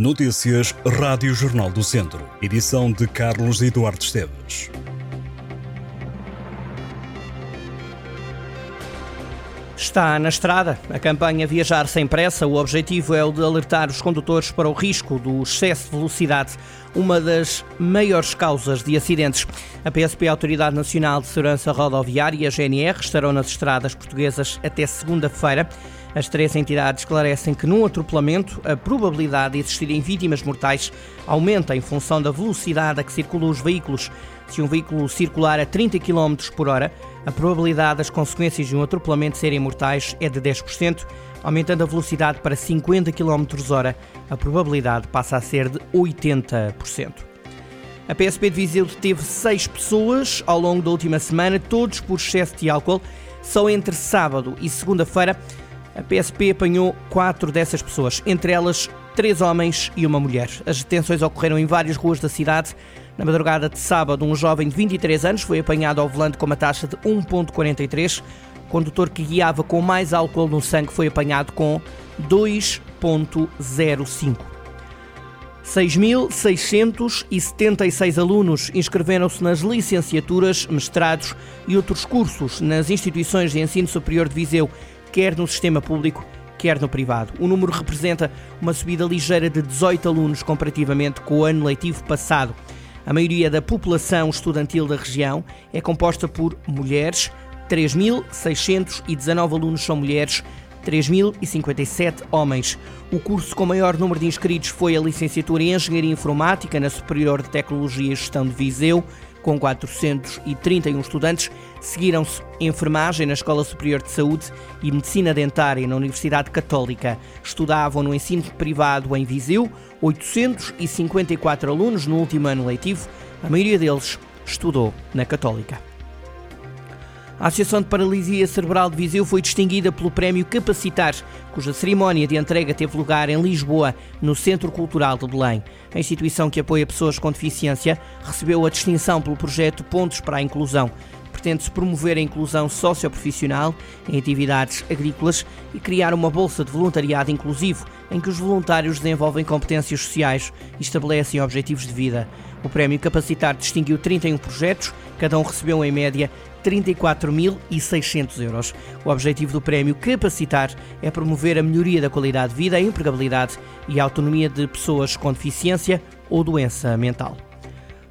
Notícias Rádio Jornal do Centro. Edição de Carlos Eduardo Esteves. Está na estrada a campanha Viajar Sem Pressa. O objetivo é o de alertar os condutores para o risco do excesso de velocidade, uma das maiores causas de acidentes. A PSP, a Autoridade Nacional de Segurança Rodoviária e a GNR estarão nas estradas portuguesas até segunda-feira. As três entidades esclarecem que num atropelamento a probabilidade de existirem vítimas mortais aumenta em função da velocidade a que circulam os veículos. Se um veículo circular a 30 km por hora, a probabilidade das consequências de um atropelamento serem mortais é de 10%, aumentando a velocidade para 50 km hora, a probabilidade passa a ser de 80%. A PSP de Viseu deteve seis pessoas ao longo da última semana, todos por excesso de álcool. Só entre sábado e segunda-feira a PSP apanhou quatro dessas pessoas, entre elas três homens e uma mulher. As detenções ocorreram em várias ruas da cidade. Na madrugada de sábado, um jovem de 23 anos foi apanhado ao volante com uma taxa de 1,43. O condutor que guiava com mais álcool no sangue foi apanhado com 2,05. 6.676 alunos inscreveram-se nas licenciaturas, mestrados e outros cursos nas instituições de ensino superior de Viseu quer no sistema público, quer no privado. O número representa uma subida ligeira de 18 alunos comparativamente com o ano letivo passado. A maioria da população estudantil da região é composta por mulheres, 3.619 alunos são mulheres, 3.057 homens. O curso com maior número de inscritos foi a licenciatura em Engenharia Informática na Superior de Tecnologia e Gestão de Viseu, com 431 estudantes. Seguiram-se enfermagem na Escola Superior de Saúde e Medicina Dentária na Universidade Católica. Estudavam no ensino privado em Viseu 854 alunos no último ano letivo. A maioria deles estudou na Católica. A Associação de Paralisia Cerebral de Viseu foi distinguida pelo Prémio Capacitar, cuja cerimónia de entrega teve lugar em Lisboa, no Centro Cultural de Belém. A instituição que apoia pessoas com deficiência recebeu a distinção pelo projeto Pontos para a Inclusão. Pretende-se promover a inclusão socioprofissional em atividades agrícolas e criar uma bolsa de voluntariado inclusivo, em que os voluntários desenvolvem competências sociais e estabelecem objetivos de vida. O Prémio Capacitar distinguiu 31 projetos, cada um recebeu em média 34.600 euros. O objetivo do prémio Capacitar é promover a melhoria da qualidade de vida, a empregabilidade e a autonomia de pessoas com deficiência ou doença mental.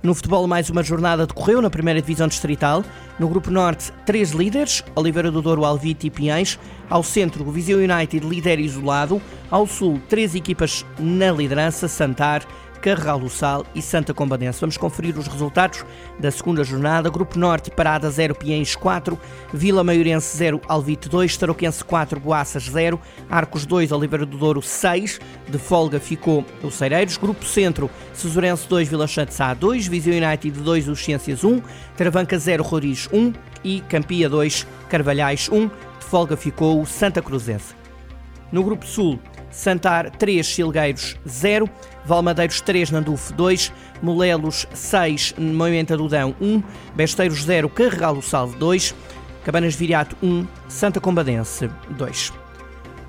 No futebol, mais uma jornada decorreu na primeira divisão distrital. No Grupo Norte, três líderes: Oliveira do Douro, Alvite e Pinhães. Ao centro, o Viseu United, líder isolado. Ao sul, três equipas na liderança: Santar, Carregal do Sal e Santa Combadense. Vamos conferir os resultados da segunda jornada. Grupo Norte, Parada 0, Piens 4, Vila Maiorense 0, Alvite 2, Tarouquense 4, Boaças 0, Arcos 2, Oliveira do Douro 6, de folga ficou o Cereiros. Grupo Centro, Cesurense 2, Vila Chantes A 2, Viseu United 2, Os Ciências 1, Travanca 0, Roriz 1 e Campia 2, Carvalhais 1, de folga ficou o Santa Cruzense. No Grupo Sul, Santar 3, Silgueiros 0, Valmadeiros 3, Nandufo 2, Molelos 6, Moimenta do Dão 1, Besteiros 0, Carregal do Salve 2, Cabanas Viriato 1, Santa Combadense 2.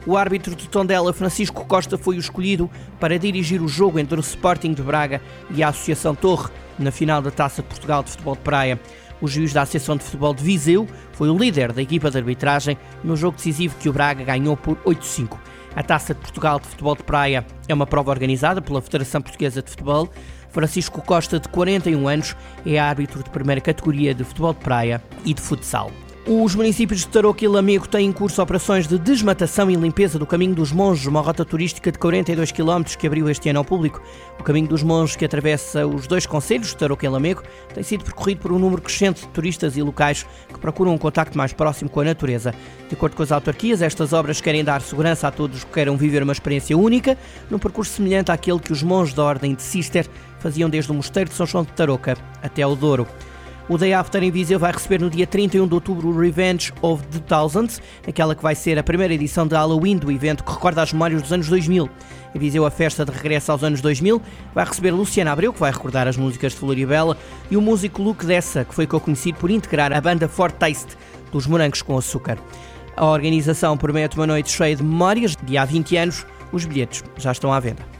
O árbitro de Tondela, Francisco Costa, foi o escolhido para dirigir o jogo entre o Sporting de Braga e a Associação Torre na final da Taça de Portugal de Futebol de Praia. O juiz da Associação de Futebol de Viseu foi o líder da equipa de arbitragem no jogo decisivo que o Braga ganhou por 8-5. A Taça de Portugal de Futebol de Praia é uma prova organizada pela Federação Portuguesa de Futebol. Francisco Costa, de 41 anos, é árbitro de primeira categoria de futebol de praia e de futsal. Os municípios de Tarouca e Lamego têm em curso operações de desmatação e limpeza do Caminho dos Monges, uma rota turística de 42 km que abriu este ano ao público. O Caminho dos Monges, que atravessa os dois concelhos de Tarouca e Lamego, tem sido percorrido por um número crescente de turistas e locais que procuram um contacto mais próximo com a natureza. De acordo com as autarquias, estas obras querem dar segurança a todos que queiram viver uma experiência única, num percurso semelhante àquele que os monges da Ordem de Cister faziam desde o Mosteiro de São João de Tarouca até o Douro. O Day After em Viseu vai receber no dia 31 de outubro o Revenge of the Thousands, aquela que vai ser a primeira edição de Halloween do evento que recorda as memórias dos anos 2000. Em Viseu, a festa de regresso aos anos 2000 vai receber Luciana Abreu, que vai recordar as músicas de Floribela, e o músico Luke Dessa, que foi conhecido por integrar a banda Fort Taste dos Morangos com Açúcar. A organização promete uma noite cheia de memórias. De há 20 anos, os bilhetes já estão à venda.